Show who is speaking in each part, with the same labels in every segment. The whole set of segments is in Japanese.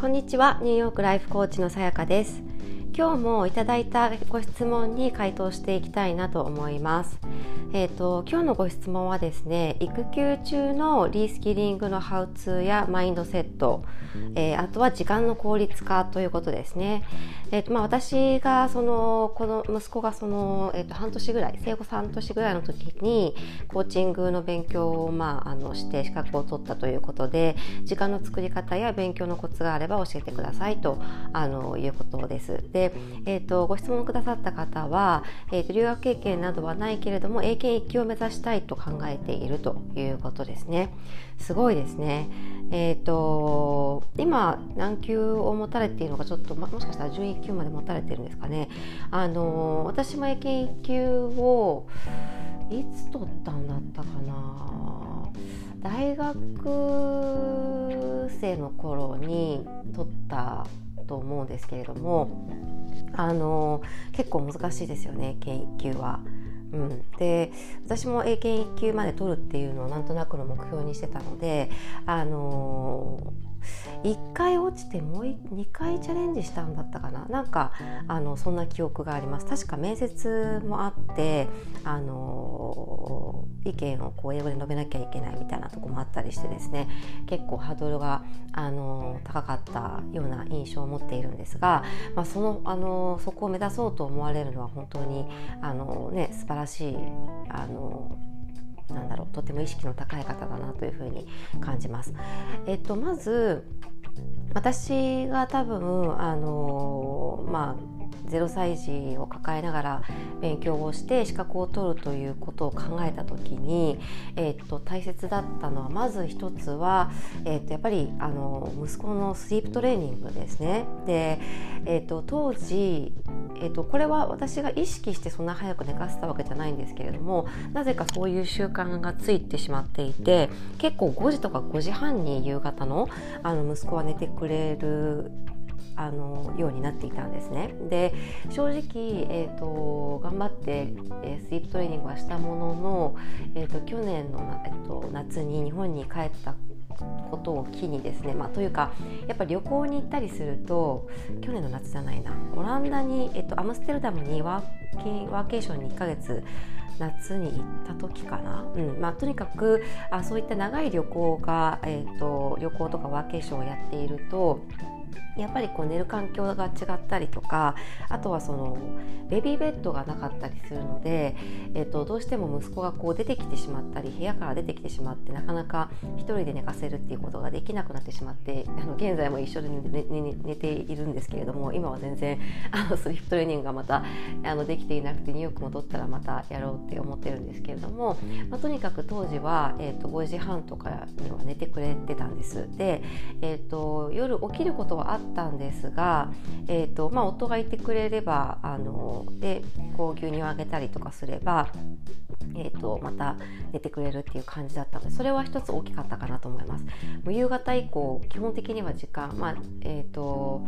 Speaker 1: こんにちは。ニューヨークライフコーチのさやかです。今日もいただいたご質問に回答していきたいなと思います。えーと、今日のご質問はですね育休中のリースキリングのハウツーやマインドセット、えー、あとは時間の効率化ということですね、えーとまあ、私がそのこの息子がその、えー、と半年ぐらい生後半年ぐらいの時にコーチングの勉強を、まあ、あのして資格を取ったということで時間の作り方や勉強のコツがあれば教えてくださいとあのいうことです。で、えーと、ご質問くださった方は、えーと、留学経験などはないけれども英検1級を目指したいと考えているということですね。すごいですね。えーと、と今何級を持たれているのかちょっと、ま、もしかしたら順位9まで持たれてるんですかね。あの私も英検1級をいつ取ったんだったかな。大学生の頃に取ったと思うんですけれどもあの結構難しいですよね英検1級は。うん、で私も英検1級まで取るっていうのをなんとなくの目標にしてたので、あのー1回落ちてもう2回チャレンジしたんだったかな。なんかあのそんな記憶があります。確か面接もあってあの意見をこう英語で述べなきゃいけないみたいなとこもあったりしてですね。結構ハードルがあの高かったような印象を持っているんですが、まあ、そのあのそこを目指そうと思われるのは本当にあの、ね、素晴らしいあのなんだろうとても意識の高い方だなというふうに感じます。えっと、まず私が多分あのまあ0歳児を抱えながら勉強をして資格を取るということを考えた時に、えー、と大切だったのはまず一つは、えー、とやっぱりあの息子のスリープトレーニングですね。で、えー、と当時、えー、とこれは私が意識してそんな早く寝かせたわけじゃないんですけれどもなぜかそういう習慣がついてしまっていて結構5時とか5時半に夕方のあの息子は寝てくれるあのようになっていたんですね。で正直、えーと、頑張って、えー、スイープトレーニングはしたものの、えーと、去年の、えーと、夏に日本に帰ったことを機にですね、まあ、というかやっぱり旅行に行ったりすると去年の夏じゃないな。オランダに、えっと、アムステルダムにワーワーケーションに1ヶ月夏に行った時かな、うん。まあ、とにかくあそういった長い旅行が、えーと旅行とかワーケーションをやっているとやっぱりこう寝る環境が違ったりとかあとはそのベビーベッドがなかったりするので、えー、とどうしても息子がこう出てきてしまったり部屋から出てきてしまってなかなか1人で寝かせるっていうことができなくなってしまってあの現在も一緒に寝寝寝ているんですけれども今は全然あのスリップトレーニングがまたあのできていなくてニューヨークも取ったらまたやろうって思ってるんですけれども、まあ、とにかく当時は、えー、と5時半とかには寝てくれてたんです。で、えー、と夜起きることはあったんですが、えーとまあ、夫がいてくれればあのでこう牛乳をあげたりとかすれば、えーと、また寝てくれるっていう感じだったのでそれは一つ大きかったかなと思います。もう夕方以降基本的には時間、まあえーと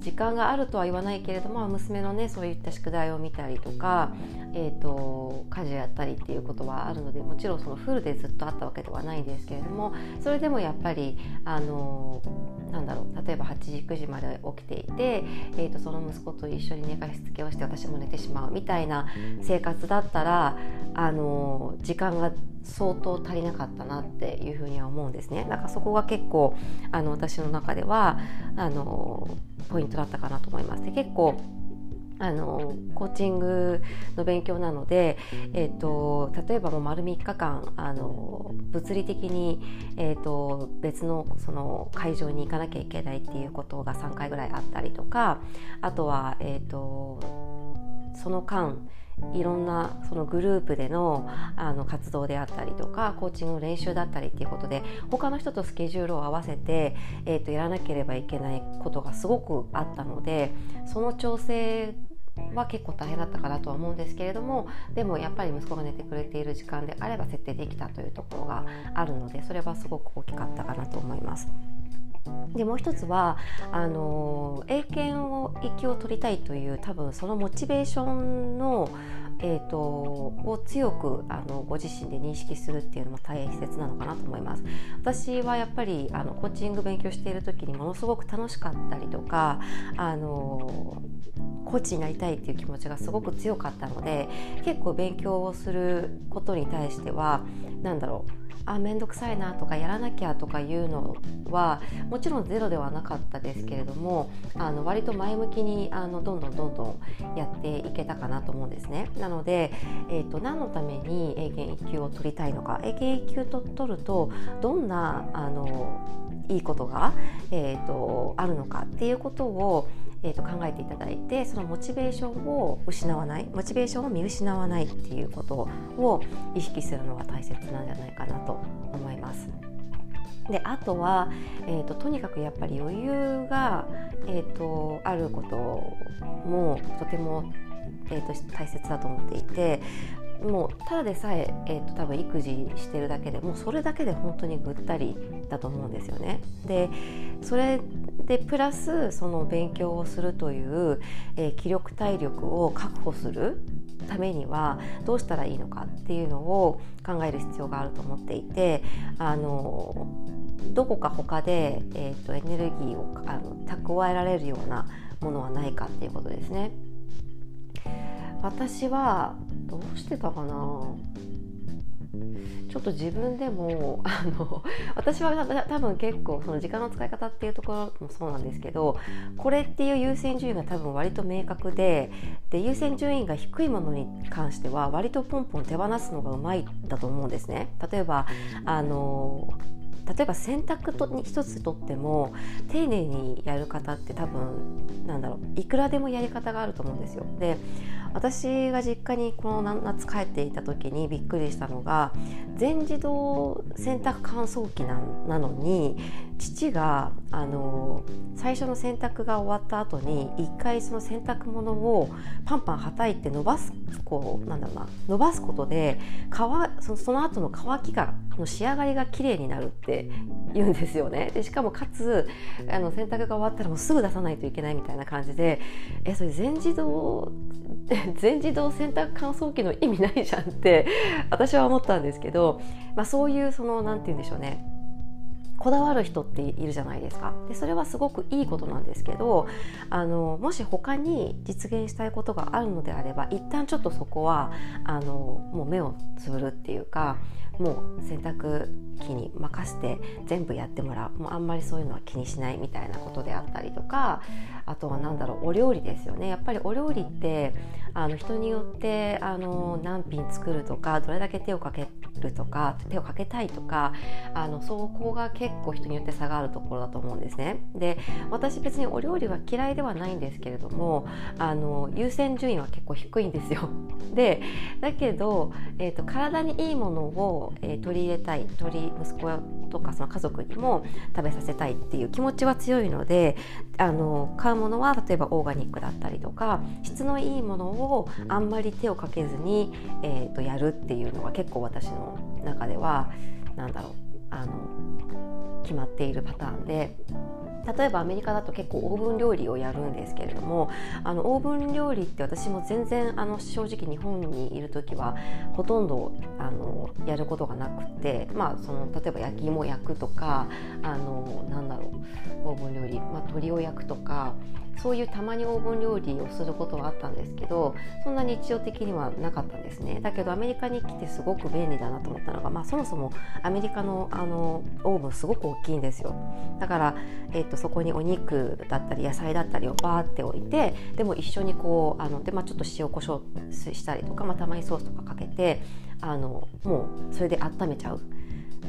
Speaker 1: 時間があるとは言わないけれども娘のねそういった宿題を見たりとか、えーと、家事やったりっていうことはあるのでもちろんそのフルでずっとあったわけではないんですけれどもそれでもやっぱりあのなんだろう例えば8時9時まで起きていて、えーと、その息子と一緒に寝かしつけをして私も寝てしまうみたいな生活だったらあの時間が相当足りなかったなっていうふうには思うんですね。だからそこが結構あの私の中ではあのポイントだったかなと思います。で結構あのコーチングの勉強なので、えーと、例えばもう丸3日間あの物理的に、えーと、別のその会場に行かなきゃいけないっていうことが3回ぐらいあったりとかあとは、えーとその間いろんなそのグループでのあの活動であったりとかコーチングの練習だったりっていうことで他の人とスケジュールを合わせて、えー、とやらなければいけないことがすごくあったのでその調整は結構大変だったかなとは思うんですけれどもでもやっぱり息子が寝てくれている時間であれば設定できたというところがあるのでそれはすごく大きかったかなと思います。でもう一つはあの英検を息を取りたいという多分そのモチベーションのえーと、を強くあのご自身で認識するっていうのも大変切なのかなと思います。私はやっぱりあのコーチング勉強している時にものすごく楽しかったりとかあのコーチになりたいっていう気持ちがすごく強かったので結構勉強をすることに対しては何だろうあ面倒くさいなとかやらなきゃとかいうのはもちろんゼロではなかったですけれどもあの割と前向きにあのどんどんどんどんやっていけたかなと思うんですね。なので、えーと、何のために英検1級を取りたいのか英検1級と取るとどんなあのいいことが、えーとあるのかっていうことをえー、と考えていただいてそのモチベーションを失わないモチベーションを見失わないっていうことを意識するのが大切なんじゃないかなと思います。であとは、えーと、とにかくやっぱり余裕が、えーと、あることもとても、えーと大切だと思っていてもうただでさええーと、多分育児してるだけでもうそれだけで本当にぐったりだと思うんですよね。でそれでプラスその勉強をするという、えー、気力体力を確保するためにはどうしたらいいのかっていうのを考える必要があると思っていてあのどこか他で、えーとエネルギーをあの蓄えられるようなものはないかっていうことですね。私はどうしてたかな？ちょっと自分でもあの私は多分結構その時間の使い方っていうところもそうなんですけどこれっていう優先順位が多分割と明確でで優先順位が低いものに関しては割とポンポン手放すのがうまいだと思うんですね。例えばあの例えば洗濯と一つとっても丁寧にやる方って多分なんだろういくらでもやり方があると思うんですよ。で私が実家にこの夏帰っていた時にびっくりしたのが全自動洗濯乾燥機なのに父があの最初の洗濯が終わった後に一回その洗濯物をパンパンはたいて伸ばすこうなんだろうな伸ばすことで乾そのその後の乾きがの仕上がりが綺麗になるって言うんですよね。でしかもかつあの洗濯が終わったらもうすぐ出さないといけないみたいな感じでえそれ全自動 全自動洗濯乾燥機の意味ないじゃんって私は思ったんですけど、まあ、そういうその何て言うんでしょうねこだわる人っているじゃないですか。でそれはすごくいいことなんですけどあのもし他に実現したいことがあるのであれば一旦ちょっとそこはあのもう目をつぶるっていうかもう洗濯機に任せて全部やってもらう。もうあんまりそういうのは気にしないみたいなことであったりとかあとは何だろうお料理ですよね。やっぱりお料理ってあの人によってあの何品作るとかどれだけ手をかけるとか手をかけたいとかあのそこが結構人によって差があるところだと思うんですね。で私別にお料理は嫌いではないんですけれどもあの優先順位は結構低いんですよ。でだけど、えーと、体にいいものを、えー、取り入れたい取り息子とかその家族にも食べさせたいっていう気持ちは強いのであの買うものは例えばオーガニックだったりとか質のいいものをあんまり手をかけずに、えーと、やるっていうのが結構私の中では何だろうあの決まっているパターンで。例えばアメリカだと結構オーブン料理をやるんですけれどもあのオーブン料理って私も全然あの正直日本にいる時はほとんどあのやることがなくて、まあ、その例えば焼き芋焼くとかあのなんだろうオーブン料理、まあ、鶏を焼くとかそういうたまにオーブン料理をすることはあったんですけどそんな日常的にはなかったんですね。だけどアメリカに来てすごく便利だなと思ったのが、まあ、そもそもアメリカのあのオーブンすごく大きいんですよ。だから、えーと、そこにお肉だったり野菜だったりをバーって置いてでも一緒にこうあので、まあ、ちょっと塩コショウしたりとか、まあ、たまにソースとかかけてあのもうそれで温めちゃう。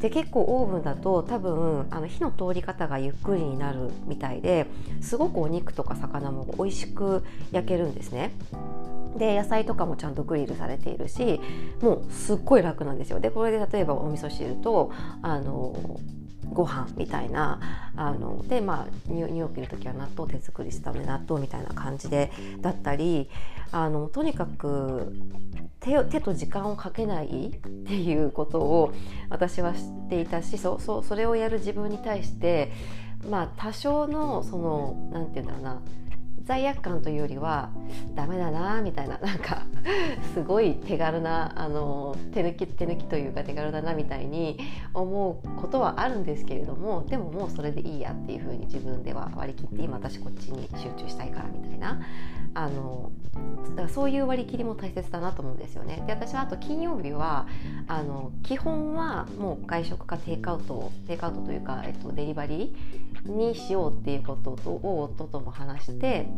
Speaker 1: で結構オーブンだと多分あの火の通り方がゆっくりになるみたいですごくお肉とか魚も美味しく焼けるんですね。で野菜とかもちゃんとグリルされているしもうすっごい楽なんですよ。でこれで例えばお味噌汁とあのご飯みたいなあのでまあニューヨークの時は納豆手作りしたので納豆みたいな感じでだったりあのとにかく手手と時間をかけないっていうことを私は知っていたしそそそれをやる自分に対してまあ多少のその何て言うんだろうな罪悪感というよりはダメだなみたいななんか すごい手軽なあの手抜き手抜きというか手軽だなみたいに思うことはあるんですけれどもでももうそれでいいやっていうふうに自分では割り切って今私こっちに集中したいからみたいなあのだからそういう割り切りも大切だなと思うんですよね。で私はあと金曜日はあの基本はもう外食かテイクアウトテイクアウトというか、えっと、デリバリーにしようっていうことを夫とも話して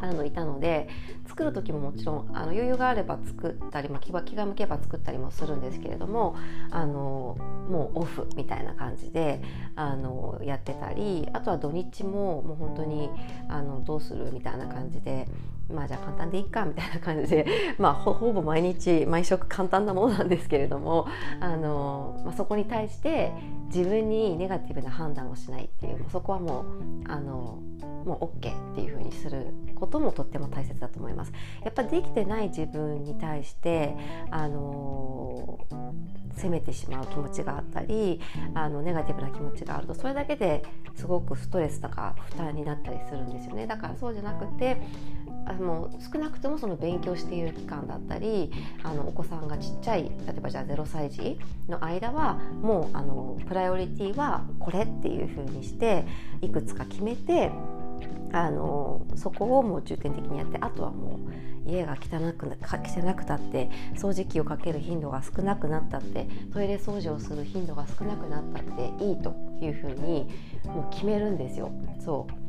Speaker 1: あのいたので作る時ももちろんあの余裕があれば作ったり、まあ、気が向けば作ったりもするんですけれどもあのもうオフみたいな感じであのやってたりあとは土日ももう本当にあのどうするみたいな感じでまあじゃあ簡単でいいかみたいな感じで、まあ、ほぼ毎日毎食簡単なものなんですけれどもあの、まあ、そこに対して自分にネガティブな判断をしないっていうそこはもうあのもう OK っていうふうにすることもとっても大切だと思います。やっぱできてない自分に対してあの責めてしまう気持ちがあったりあのネガティブな気持ちがあるとそれだけですごくストレスとか負担になったりするんですよねだからそうじゃなくてあの少なくともその勉強している期間だったりあのお子さんがちっちゃい例えばじゃあ0歳児の間はもうあのプライオリティはこれっていうふうにしていくつか決めてあのそこをもう重点的にやってあとはもう家が汚く汚くたって掃除機をかける頻度が少なくなったってトイレ掃除をする頻度が少なくなったっていいというふうにもう決めるんですよ。そう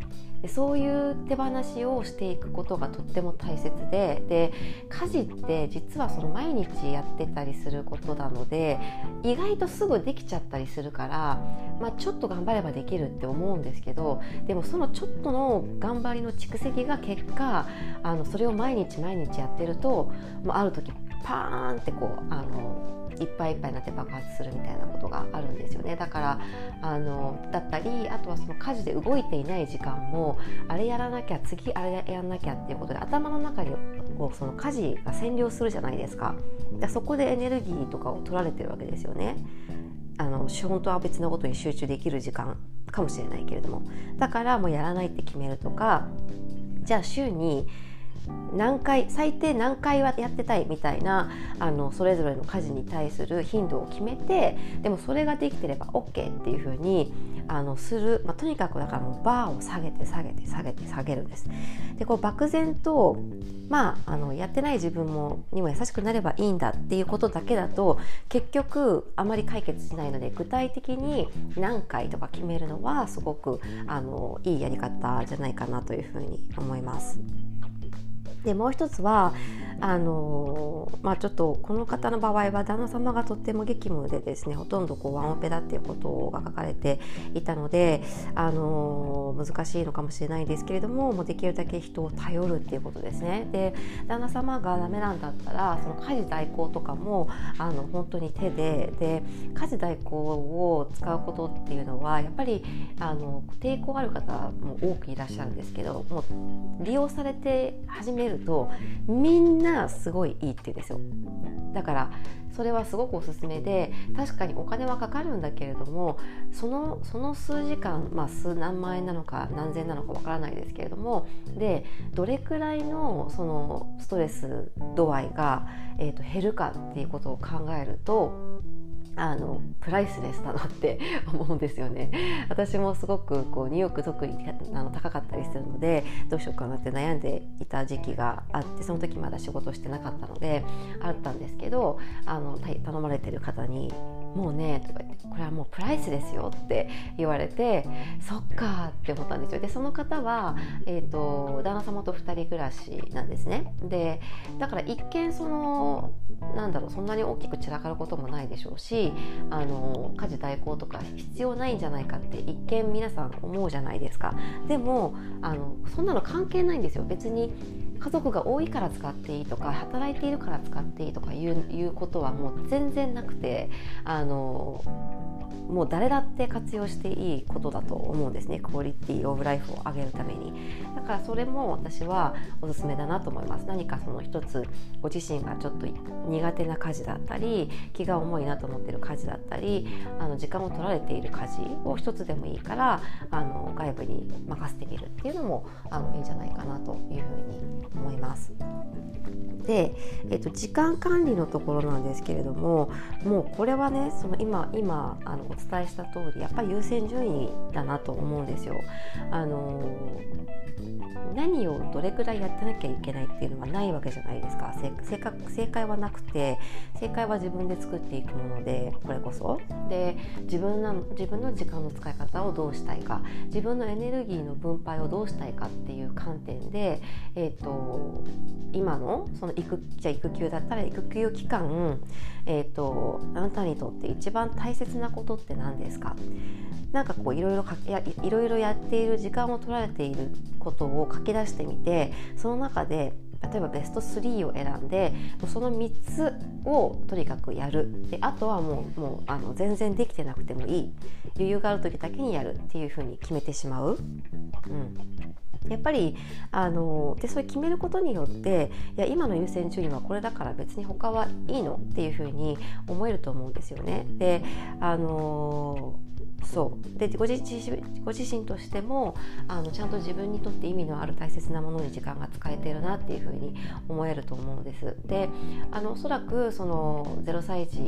Speaker 1: そういう手放しをしていくことがとっても大切でで家事って実はその毎日やってたりすることなので意外とすぐできちゃったりするから、まあ、ちょっと頑張ればできるって思うんですけどでもそのちょっとの頑張りの蓄積が結果あのそれを毎日毎日やってると、まあ、ある時パーンってこうあのいっぱいいっぱいになって爆発するみたいなことがあるんですよね。だからあのだったりあとはその家事で動いていない時間もあれやらなきゃ次あれやらなきゃっていうことで頭の中にこうその家事が占領するじゃないですか。そこでエネルギーとかを取られてるわけですよね。あの本当は別のことに集中できる時間かもしれないけれども。だからもうやらないって決めるとかじゃあ週に何回最低何回はやってたいみたいなあのそれぞれの家事に対する頻度を決めてでもそれができてれば OK っていうふうにあのする、まあ、とにかくだからもうバーを下げて下げて下げて下げるんです。でこう漠然とまあ、あのやってない自分もにも優しくなればいいんだっていうことだけだと結局あまり解決しないので具体的に何回とか決めるのはすごくあのいいやり方じゃないかなというふうに思います。でもう一つはあのまあ、ちょっとこの方の場合は旦那様がとっても激務でですねほとんどこうワンオペだっていうことが書かれていたのであの難しいのかもしれないですけれどももうできるだけ人を頼るっていうことですね。で旦那様がダメなんだったらその家事代行とかもあの本当に手でで家事代行を使うことっていうのはやっぱりあの抵抗ある方も多くいらっしゃるんですけどもう利用されて始めるとみんなすごいいいって言うんですよ。だからそれはすごくおすすめで確かにお金はかかるんだけれどもそのその数時間、まあ、数何万円なのか何千なのかわからないですけれどもでどれくらいのそのストレス度合いが、えーと減るかっていうことを考えるとあのプライスレスだなって 思うんですよね。私もすごくこうニューヨーク特にあの高かったりするのでどうしようかなって悩んでいた時期があってその時まだ仕事してなかったのであったんですけどあの頼まれてる方にもうねとか言ってこれはもうプライスですよって言われてそっかって思ったんですよ。でその方は、えーと、旦那様と2人暮らしなんですね。でだから一見そのなんだろうそんなに大きく散らかることもないでしょうしあの家事代行とか必要ないんじゃないかって一見皆さん思うじゃないですか。でもあのそんなの関係ないんですよ。別に家族が多いから使っていいとか働いているから使っていいとかいういうことはもう全然なくてあのもう誰だって活用していいことだと思うんですね。クオリティオブライフを上げるために。だからそれも私はおすすめだなと思います。何かその一つご自身がちょっと苦手な家事だったり気が重いなと思ってる家事だったりあの時間を取られている家事を一つでもいいからあの外部に任せてみるっていうのもあのいいんじゃないかなというふうに思います。で、えっと、時間管理のところなんですけれどももうこれはねその今今あのお伝えした通りやっぱり優先順位だなと思うんですよ。あの何をどれくらいやってなきゃいけないっていうのはないわけじゃないですか。正確正解はなくて正解は自分で作っていくものでこれこそ。で自分の自分の時間の使い方をどうしたいか。自分のエネルギーの分配をどうしたいかっていう観点で、えーと、今のその育じゃ育休だったら育休期間、えーとあなたにとって一番大切なことって何ですか？なんかこういろいろやいろいろやっている時間を取られていることを書き出してみてその中で例えばベスト3を選んでその3つをとにかくやるであとはもうもうあの全然できてなくてもいい余裕がある時だけにやるっていうふうに決めてしまう。うんやっぱりあのでそれ決めることによっていや今の優先順位はこれだから別に他はいいのっていうふうに思えると思うんですよね。であのそうでご自ご自身としてもあのちゃんと自分にとって意味のある大切なものに時間が使えてるなっていうふうに思えると思うんです。であのおそらくその0歳児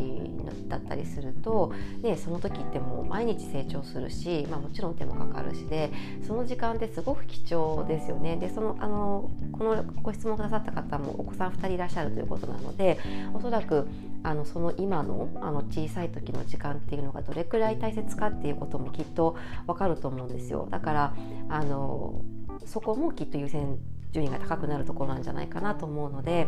Speaker 1: だったりすると、ね、その時ってもう毎日成長するし、まあ、もちろん手もかかるしでその時間ってすごく貴重ですよね。でそのあのこのご質問くださった方もお子さん2人いらっしゃるということなのでおそらくあのその今のあの小さい時の時間っていうのがどれくらい大切かっていうこともきっとわかると思うんですよ。だからあのそこもきっと優先順位が高くなるところなんじゃないかなと思うので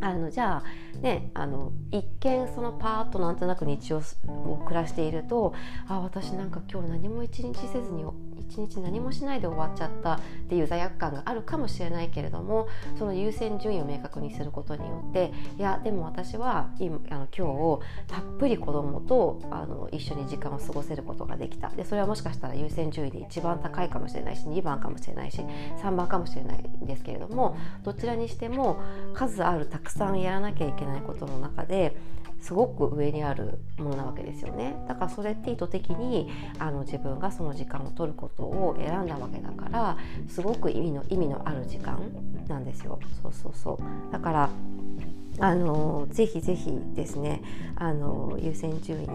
Speaker 1: あのじゃあねあの一見そのパーッとなんとなく日常を暮らしているとあ私なんか今日何も一日せずに一日何もしないで終わっちゃったっていう罪悪感があるかもしれないけれどもその優先順位を明確にすることによっていやでも私は今あの今日たっぷり子供とあの一緒に時間を過ごせることができた。でそれはもしかしたら優先順位で一番高いかもしれないし2番かもしれないし3番かもしれないんですけれどもどちらにしても数あるたくさんやらなきゃいけないことの中ですごく上にあるものなわけですよね。だからそれって意図的にあの自分がその時間を取ることを選んだわけだからすごく意味の意味のある時間なんですよ。そうそうそう。だからあのぜひぜひですねあの優先順位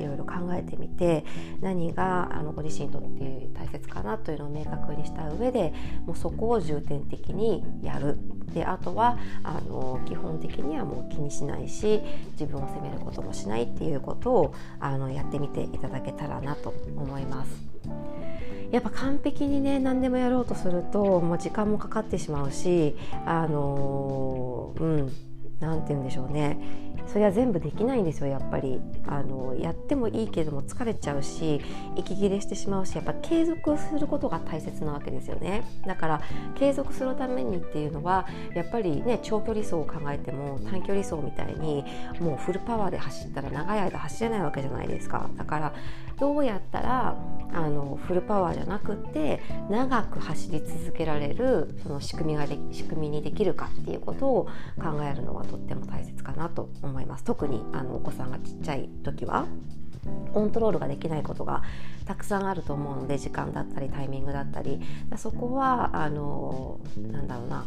Speaker 1: いろいろ考えてみて何があのご自身にとって大切かなというのを明確にした上でもうそこを重点的にやるであとはあの基本的にはもう気にしないし自分を責めることもしないっていうことをあのやってみていただけたらなと思います。やっぱ完璧にね何でもやろうとするともう時間もかかってしまうしあのうん何て言うんでしょうねそれは全部できないんですよやっぱり。あのやってもいいけども疲れちゃうし息切れしてしまうしやっぱ継続することが大切なわけですよね。だから継続するためにっていうのはやっぱりね長距離走を考えても短距離走みたいにもうフルパワーで走ったら長い間走れないわけじゃないですか。だからどうやったらあのフルパワーじゃなくって長く走り続けられるその仕組みがで仕組みにできるかっていうことを考えるのはとっても大切かなと思います。特にあのお子さんがちっちゃい時はコントロールができないことがたくさんあると思うので時間だったりタイミングだったり。そこはあのなんだろうな。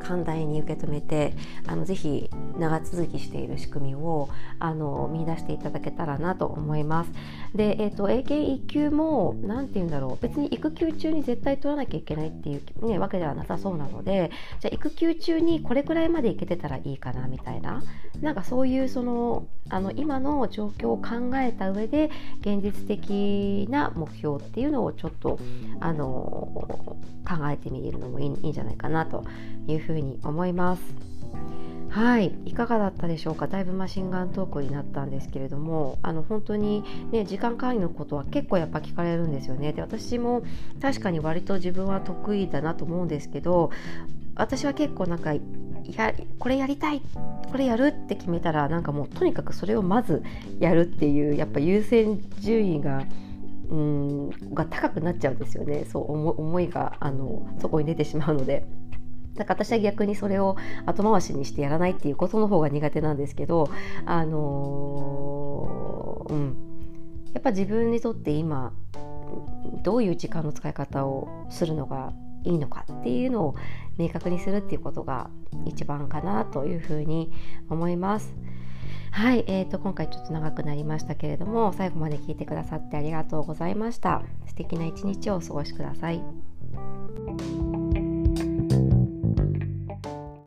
Speaker 1: 寛大に受け止めてあのぜひ長続きしている仕組みをあの見出していただけたらなと思います。で、えーと、英検1級も何て言うんだろう。別に育休中に絶対取らなきゃいけないっていう、ね、わけではなさそうなのでじゃあ育休中にこれくらいまでいけてたらいいかなみたいな。なんかそういうそのあの今の状況を考えた上で現実的な目標っていうのをちょっとあの考えてみるのもいいいいんじゃないかなというふうに思います。はい、いかがだったでしょうか？だいぶマシンガントークになったんですけれどもあの本当に、ね、時間管理のことは結構やっぱ聞かれるんですよね。で私も確かに割と自分は得意だなと思うんですけど私は結構なんかやこれやりたいこれやるって決めたらなんかもうとにかくそれをまずやるっていうやっぱ優先順位がうんが高くなっちゃうんですよねそう思いがあのそこに出てしまうので。だから私は逆にそれを後回しにしてやらないっていうことの方が苦手なんですけど、あのー、うん、やっぱ自分にとって今どういう時間の使い方をするのがいいのかっていうのを明確にするっていうことが一番かなというふうに思います。はい、えーと、今回ちょっと長くなりましたけれども最後まで聞いてくださってありがとうございました。素敵な一日をお過ごしください。